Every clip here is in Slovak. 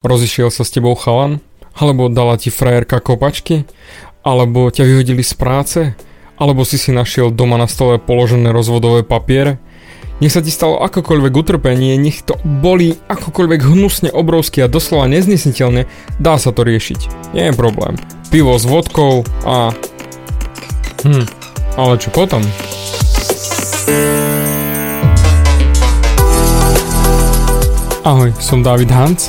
Rozišiel sa s tebou chalan? Alebo dala ti frajerka kopačky? Alebo ťa vyhodili z práce? Alebo si si našiel doma na stole položené rozvodové papiere? Nech sa ti stalo akokoľvek utrpenie, nech to boli akokoľvek hnusne obrovské a doslova neznesiteľne, dá sa to riešiť. Nie je problém. Pivo s vodkou a... Hm, ale čo potom? Ahoj, som David Hans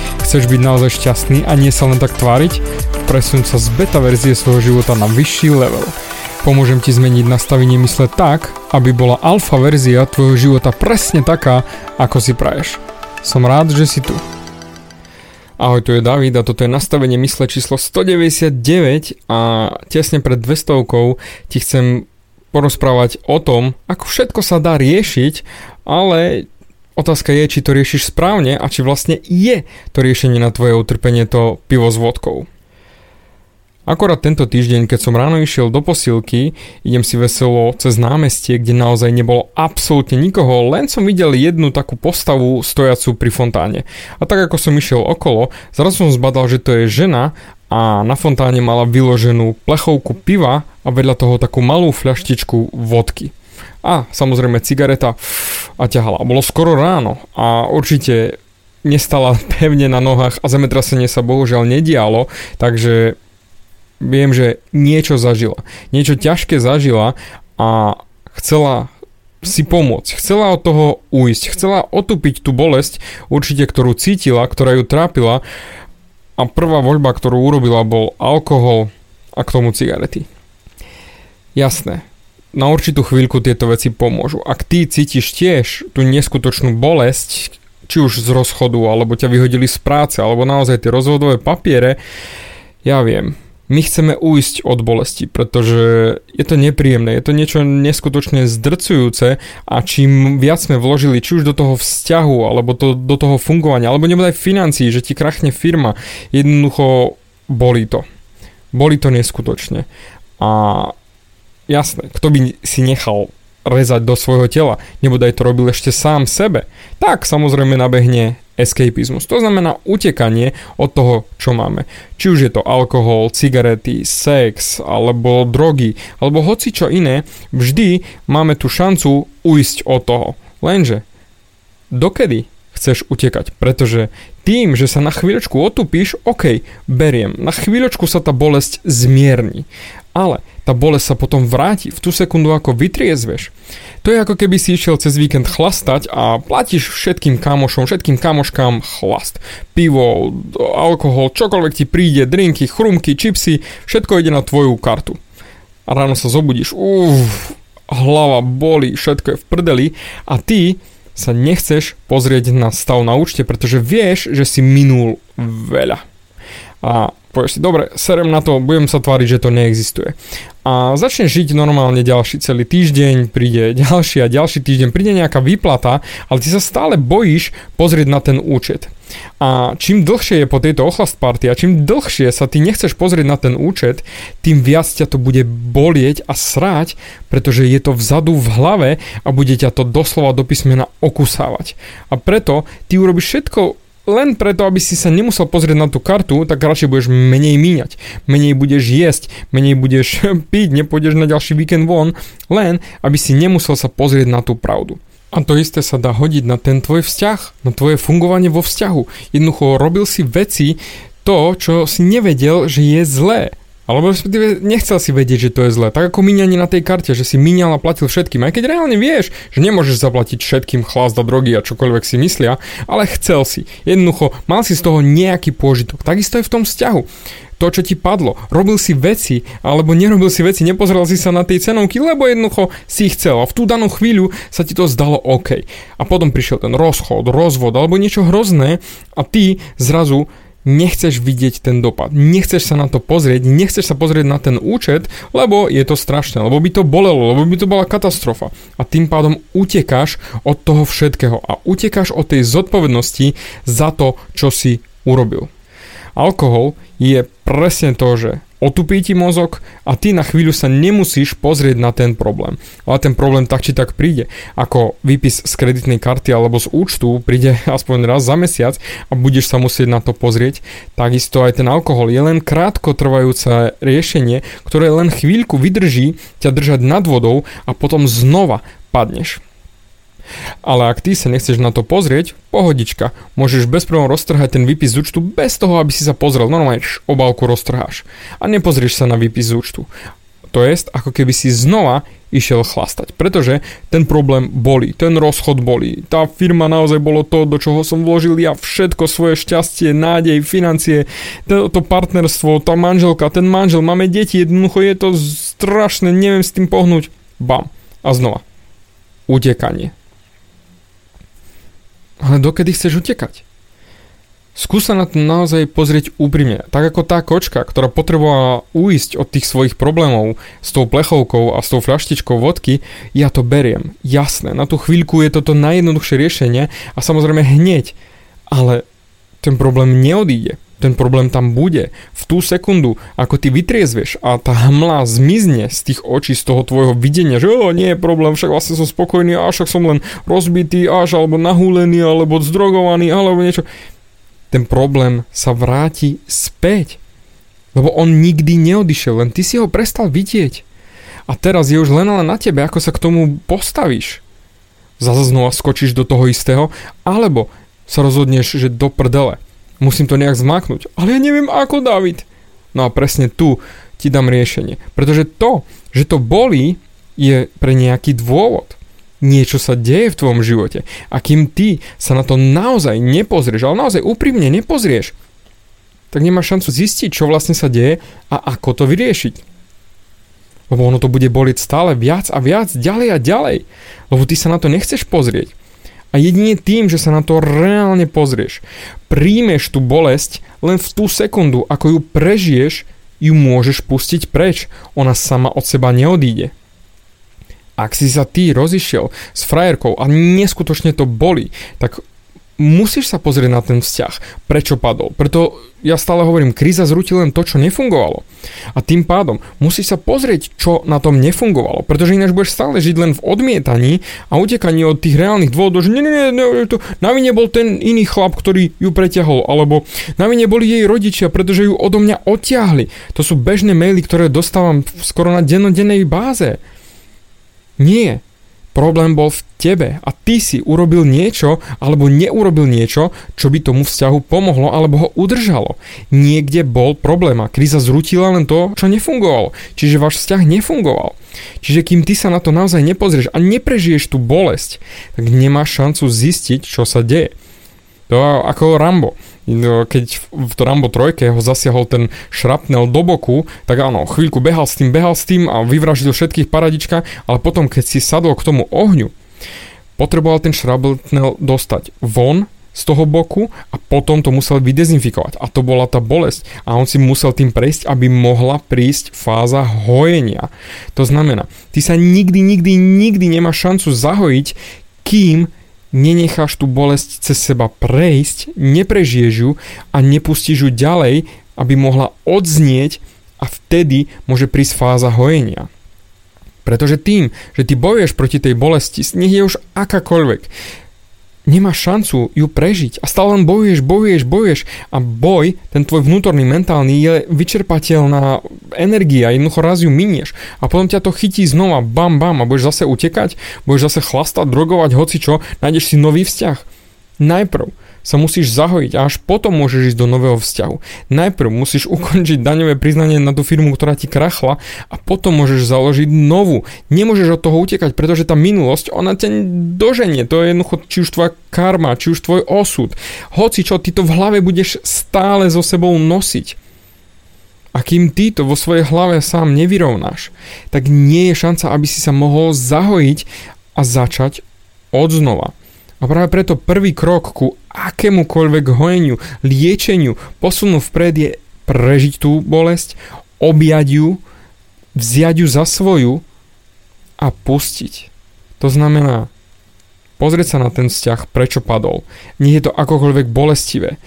Chceš byť naozaj šťastný a nie sa len tak tváriť? Presun sa z beta verzie svojho života na vyšší level. Pomôžem ti zmeniť nastavenie mysle tak, aby bola alfa verzia tvojho života presne taká, ako si praješ. Som rád, že si tu. Ahoj, tu je David a toto je nastavenie mysle číslo 199 a tesne pred 200 ti chcem porozprávať o tom, ako všetko sa dá riešiť, ale Otázka je, či to riešiš správne a či vlastne je to riešenie na tvoje utrpenie to pivo s vodkou. Akorát tento týždeň, keď som ráno išiel do posilky, idem si veselo cez námestie, kde naozaj nebolo absolútne nikoho, len som videl jednu takú postavu stojacu pri fontáne. A tak ako som išiel okolo, zrazu som zbadal, že to je žena a na fontáne mala vyloženú plechovku piva a vedľa toho takú malú fľaštičku vodky a samozrejme cigareta a ťahala. Bolo skoro ráno a určite nestala pevne na nohách a zemetrasenie sa bohužiaľ nedialo, takže viem, že niečo zažila. Niečo ťažké zažila a chcela si pomôcť, chcela od toho uísť, chcela otupiť tú bolesť, určite ktorú cítila, ktorá ju trápila a prvá voľba, ktorú urobila bol alkohol a k tomu cigarety. Jasné, na určitú chvíľku tieto veci pomôžu. Ak ty cítiš tiež tú neskutočnú bolesť, či už z rozchodu, alebo ťa vyhodili z práce, alebo naozaj tie rozvodové papiere, ja viem, my chceme ujsť od bolesti, pretože je to nepríjemné, je to niečo neskutočne zdrcujúce a čím viac sme vložili či už do toho vzťahu, alebo to, do toho fungovania, alebo nebude aj financií, že ti krachne firma, jednoducho boli to. Boli to neskutočne. A Jasné, kto by si nechal rezať do svojho tela, nebodaj to robil ešte sám sebe, tak samozrejme nabehne escapizmus. To znamená utekanie od toho, čo máme. Či už je to alkohol, cigarety, sex, alebo drogy, alebo hoci čo iné, vždy máme tú šancu ujsť od toho. Lenže, dokedy chceš utekať? Pretože tým, že sa na chvíľočku otupíš, OK, beriem. Na chvíľočku sa tá bolesť zmierni. Ale tá bolesť sa potom vráti v tú sekundu, ako vytriezveš. To je ako keby si išiel cez víkend chlastať a platíš všetkým kamošom, všetkým kamoškám chlast. Pivo, alkohol, čokoľvek ti príde, drinky, chrumky, čipsy, všetko ide na tvoju kartu. A ráno sa zobudíš, uff, hlava boli, všetko je v prdeli a ty sa nechceš pozrieť na stav na účte, pretože vieš, že si minul veľa. A povieš si, dobre, serem na to, budem sa tváriť, že to neexistuje. A začneš žiť normálne ďalší celý týždeň, príde ďalší a ďalší týždeň, príde nejaká výplata, ale ty sa stále bojíš pozrieť na ten účet. A čím dlhšie je po tejto ochlast party a čím dlhšie sa ty nechceš pozrieť na ten účet, tým viac ťa to bude bolieť a srať, pretože je to vzadu v hlave a bude ťa to doslova do písmena okusávať. A preto ty urobíš všetko len preto, aby si sa nemusel pozrieť na tú kartu, tak radšej budeš menej míňať, menej budeš jesť, menej budeš piť, nepôjdeš na ďalší víkend von, len aby si nemusel sa pozrieť na tú pravdu. A to isté sa dá hodiť na ten tvoj vzťah, na tvoje fungovanie vo vzťahu. Jednoducho robil si veci, to, čo si nevedel, že je zlé. Alebo respektíve nechcel si vedieť, že to je zlé. Tak ako míňanie na tej karte, že si míňal a platil všetkým. Aj keď reálne vieš, že nemôžeš zaplatiť všetkým chlast a drogy a čokoľvek si myslia, ale chcel si. Jednoducho, mal si z toho nejaký pôžitok. Takisto je v tom vzťahu to, čo ti padlo. Robil si veci, alebo nerobil si veci, nepozeral si sa na tej cenovky, lebo jednoducho si chcel. A v tú danú chvíľu sa ti to zdalo OK. A potom prišiel ten rozchod, rozvod alebo niečo hrozné a ty zrazu nechceš vidieť ten dopad, nechceš sa na to pozrieť, nechceš sa pozrieť na ten účet, lebo je to strašné, lebo by to bolelo, lebo by to bola katastrofa. A tým pádom utekáš od toho všetkého a utekáš od tej zodpovednosti za to, čo si urobil. Alkohol je presne to, že otupí ti mozog a ty na chvíľu sa nemusíš pozrieť na ten problém. Ale ten problém tak či tak príde. Ako výpis z kreditnej karty alebo z účtu príde aspoň raz za mesiac a budeš sa musieť na to pozrieť. Takisto aj ten alkohol je len krátko trvajúce riešenie, ktoré len chvíľku vydrží ťa držať nad vodou a potom znova padneš. Ale ak ty sa nechceš na to pozrieť, pohodička, môžeš bez problémov roztrhať ten výpis z účtu bez toho, aby si sa pozrel. Normálne obálku roztrháš a nepozrieš sa na výpis z účtu. To je ako keby si znova išiel chlastať. Pretože ten problém boli, ten rozchod boli. Tá firma naozaj bolo to, do čoho som vložil ja všetko svoje šťastie, nádej, financie, to, to partnerstvo, tá manželka, ten manžel, máme deti, jednoducho je to strašné, neviem s tým pohnúť. Bam. A znova. Utekanie. Ale dokedy chceš utekať? Skús sa na to naozaj pozrieť úprimne. Tak ako tá kočka, ktorá potrebovala uísť od tých svojich problémov s tou plechovkou a s tou fľaštičkou vodky, ja to beriem. Jasné, na tú chvíľku je toto najjednoduchšie riešenie a samozrejme hneď. Ale ten problém neodíde ten problém tam bude. V tú sekundu, ako ty vytriezveš a tá hmla zmizne z tých očí, z toho tvojho videnia, že o, nie je problém, však vlastne som spokojný, a však som len rozbitý, až alebo nahúlený, alebo zdrogovaný, alebo niečo. Ten problém sa vráti späť. Lebo on nikdy neodišiel, len ty si ho prestal vidieť. A teraz je už len ale na tebe, ako sa k tomu postavíš. Zase znova skočíš do toho istého, alebo sa rozhodneš, že do prdele Musím to nejak zmaknúť. Ale ja neviem ako, David. No a presne tu ti dám riešenie. Pretože to, že to bolí, je pre nejaký dôvod. Niečo sa deje v tvojom živote. A kým ty sa na to naozaj nepozrieš, ale naozaj úprimne nepozrieš, tak nemáš šancu zistiť, čo vlastne sa deje a ako to vyriešiť. Lebo ono to bude boliť stále viac a viac, ďalej a ďalej. Lebo ty sa na to nechceš pozrieť. A jedine tým, že sa na to reálne pozrieš, príjmeš tú bolesť len v tú sekundu, ako ju prežiješ, ju môžeš pustiť preč. Ona sama od seba neodíde. Ak si sa ty rozišiel s frajerkou a neskutočne to boli, tak musíš sa pozrieť na ten vzťah. Prečo padol? Preto ja stále hovorím, kríza zrúti len to, čo nefungovalo. A tým pádom musíš sa pozrieť, čo na tom nefungovalo. Pretože ináč budeš stále žiť len v odmietaní a utekaní od tých reálnych dôvodov, že nie, nie, nie, to, na vine bol ten iný chlap, ktorý ju preťahol, alebo na vine boli jej rodičia, pretože ju odo mňa odtiahli. To sú bežné maily, ktoré dostávam skoro na dennodennej báze. Nie, Problém bol v tebe a ty si urobil niečo alebo neurobil niečo, čo by tomu vzťahu pomohlo alebo ho udržalo. Niekde bol problém a kríza zrutila len to, čo nefungovalo. Čiže váš vzťah nefungoval. Čiže kým ty sa na to naozaj nepozrieš a neprežiješ tú bolesť, tak nemáš šancu zistiť, čo sa deje. To ako Rambo. No, keď v Rambo 3 ho zasiahol ten šrapnel do boku, tak áno, chvíľku behal s tým, behal s tým a vyvraždil všetkých paradička, ale potom keď si sadol k tomu ohňu, potreboval ten šrapnel dostať von z toho boku a potom to musel vydezinfikovať. A to bola tá bolesť. A on si musel tým prejsť, aby mohla prísť fáza hojenia. To znamená, ty sa nikdy, nikdy, nikdy nemáš šancu zahojiť, kým nenecháš tú bolesť cez seba prejsť, neprežiješ ju a nepustíš ju ďalej, aby mohla odznieť a vtedy môže prísť fáza hojenia. Pretože tým, že ty bojuješ proti tej bolesti, nech je už akákoľvek, nemáš šancu ju prežiť. A stále len bojuješ, bojuješ, bojuješ. A boj, ten tvoj vnútorný, mentálny je vyčerpateľná energia, jednoducho raz ju minieš. A potom ťa to chytí znova, bam, bam. A budeš zase utekať, budeš zase chlastať, drogovať, hoci čo, nájdeš si nový vzťah. Najprv sa musíš zahojiť a až potom môžeš ísť do nového vzťahu. Najprv musíš ukončiť daňové priznanie na tú firmu, ktorá ti krachla a potom môžeš založiť novú. Nemôžeš od toho utekať, pretože tá minulosť, ona ťa doženie. To je jednoducho či už tvoja karma, či už tvoj osud. Hoci čo, ty to v hlave budeš stále so sebou nosiť. A kým ty to vo svojej hlave sám nevyrovnáš, tak nie je šanca, aby si sa mohol zahojiť a začať od znova. A práve preto prvý krok ku akémukoľvek hojeniu, liečeniu, posunu vpred je prežiť tú bolesť, objať ju, vziať ju za svoju a pustiť. To znamená pozrieť sa na ten vzťah, prečo padol. Nie je to akokoľvek bolestivé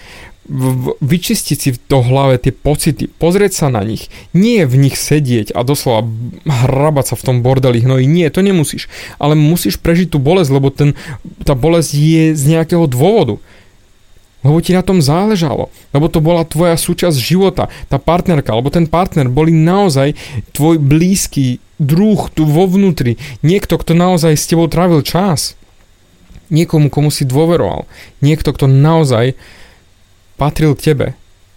vyčistiť si to hlave tie pocity, pozrieť sa na nich, nie v nich sedieť a doslova hrabať sa v tom bordeli hnoji, nie, to nemusíš, ale musíš prežiť tú bolesť, lebo ten, tá bolesť je z nejakého dôvodu. Lebo ti na tom záležalo, lebo to bola tvoja súčasť života, tá partnerka, alebo ten partner boli naozaj tvoj blízky druh tu vo vnútri, niekto, kto naozaj s tebou trávil čas, niekomu, komu si dôveroval, niekto, kto naozaj patril k tebe,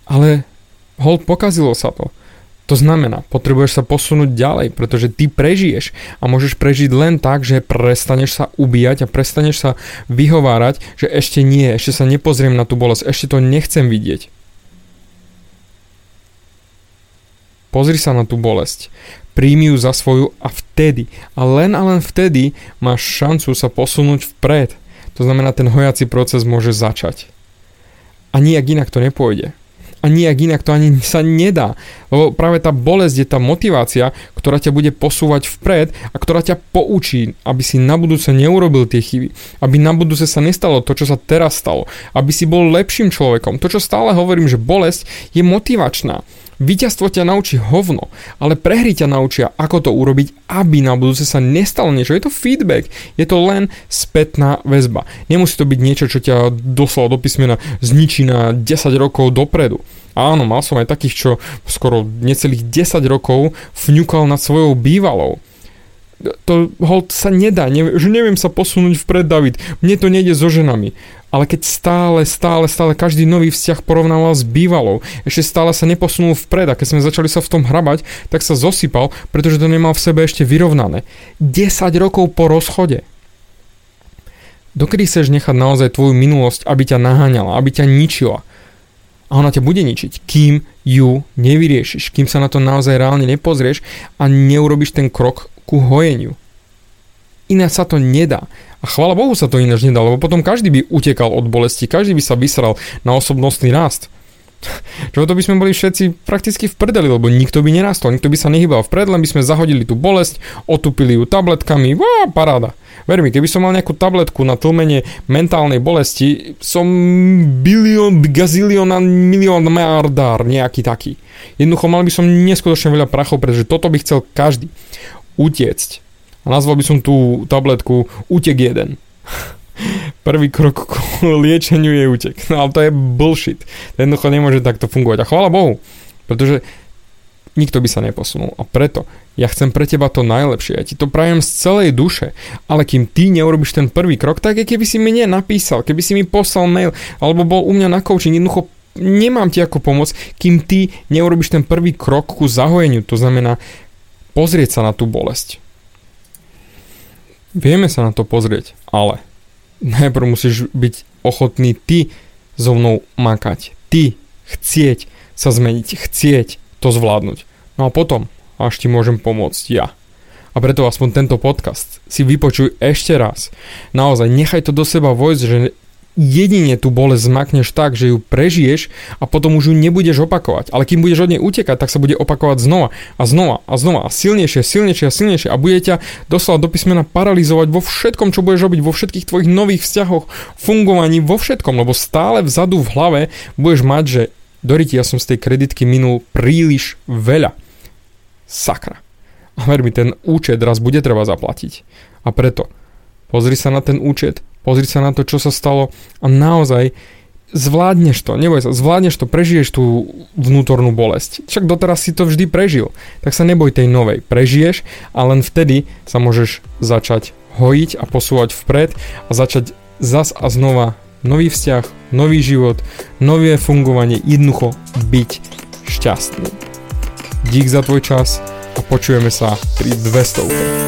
ale hol pokazilo sa to. To znamená, potrebuješ sa posunúť ďalej, pretože ty prežiješ a môžeš prežiť len tak, že prestaneš sa ubíjať a prestaneš sa vyhovárať, že ešte nie, ešte sa nepozriem na tú bolesť, ešte to nechcem vidieť. Pozri sa na tú bolesť, príjmi ju za svoju a vtedy, a len a len vtedy máš šancu sa posunúť vpred. To znamená, ten hojací proces môže začať a nijak inak to nepôjde. A nijak inak to ani sa nedá. Lebo práve tá bolesť je tá motivácia, ktorá ťa bude posúvať vpred a ktorá ťa poučí, aby si na budúce neurobil tie chyby. Aby na budúce sa nestalo to, čo sa teraz stalo. Aby si bol lepším človekom. To, čo stále hovorím, že bolesť je motivačná. Víťazstvo ťa naučí hovno, ale prehry ťa naučia, ako to urobiť, aby na budúce sa nestalo niečo. Je to feedback, je to len spätná väzba. Nemusí to byť niečo, čo ťa doslova do písmena zničí na 10 rokov dopredu. Áno, mal som aj takých, čo skoro necelých 10 rokov fňukal nad svojou bývalou to hold sa nedá, ne, že neviem sa posunúť vpred, David, mne to nejde so ženami. Ale keď stále, stále, stále každý nový vzťah porovnával s bývalou, ešte stále sa neposunul vpred a keď sme začali sa v tom hrabať, tak sa zosypal, pretože to nemal v sebe ešte vyrovnané. 10 rokov po rozchode. Dokedy chceš nechať naozaj tvoju minulosť, aby ťa naháňala, aby ťa ničila? A ona ťa bude ničiť, kým ju nevyriešiš, kým sa na to naozaj reálne nepozrieš a neurobiš ten krok ku hojeniu. Ináč sa to nedá. A chvála Bohu sa to ináč nedá, lebo potom každý by utekal od bolesti, každý by sa vysral na osobnostný rast. Čo to by sme boli všetci prakticky v prdeli, lebo nikto by nerastol, nikto by sa nehybal vpred, len by sme zahodili tú bolesť, otupili ju tabletkami, á, paráda. Ver mi, keby som mal nejakú tabletku na tlmenie mentálnej bolesti, som bilión, gazilión a milión miliardár, nejaký taký. Jednoducho mal by som neskutočne veľa prachov, pretože toto by chcel každý utiecť. A nazval by som tú tabletku Utek jeden. Prvý krok k liečeniu je útek. No ale to je bullshit. Jednoducho nemôže takto fungovať. A chvála Bohu, pretože nikto by sa neposunul. A preto ja chcem pre teba to najlepšie. Ja ti to prajem z celej duše. Ale kým ty neurobiš ten prvý krok, tak je keby si mi napísal, keby si mi poslal mail, alebo bol u mňa na coaching, jednoducho nemám ti ako pomôcť, kým ty neurobiš ten prvý krok ku zahojeniu. To znamená pozrieť sa na tú bolesť. Vieme sa na to pozrieť, ale najprv musíš byť ochotný ty so mnou makať. Ty chcieť sa zmeniť, chcieť to zvládnuť. No a potom až ti môžem pomôcť ja. A preto aspoň tento podcast si vypočuj ešte raz. Naozaj, nechaj to do seba vojsť, že jedine tú bolesť zmakneš tak, že ju prežiješ a potom už ju nebudeš opakovať. Ale kým budeš od nej utekať, tak sa bude opakovať znova a znova a znova a silnejšie, silnejšie a silnejšie a bude ťa doslova do písmena paralizovať vo všetkom, čo budeš robiť, vo všetkých tvojich nových vzťahoch, fungovaní, vo všetkom, lebo stále vzadu v hlave budeš mať, že Doriti, ja som z tej kreditky minul príliš veľa. Sakra. A ver mi, ten účet raz bude treba zaplatiť. A preto pozri sa na ten účet, pozri sa na to, čo sa stalo a naozaj zvládneš to, neboj sa, zvládneš to, prežiješ tú vnútornú bolesť. Však doteraz si to vždy prežil, tak sa neboj tej novej, prežiješ a len vtedy sa môžeš začať hojiť a posúvať vpred a začať zas a znova nový vzťah, nový život, nové fungovanie, jednoducho byť šťastný. Dík za tvoj čas a počujeme sa pri 200.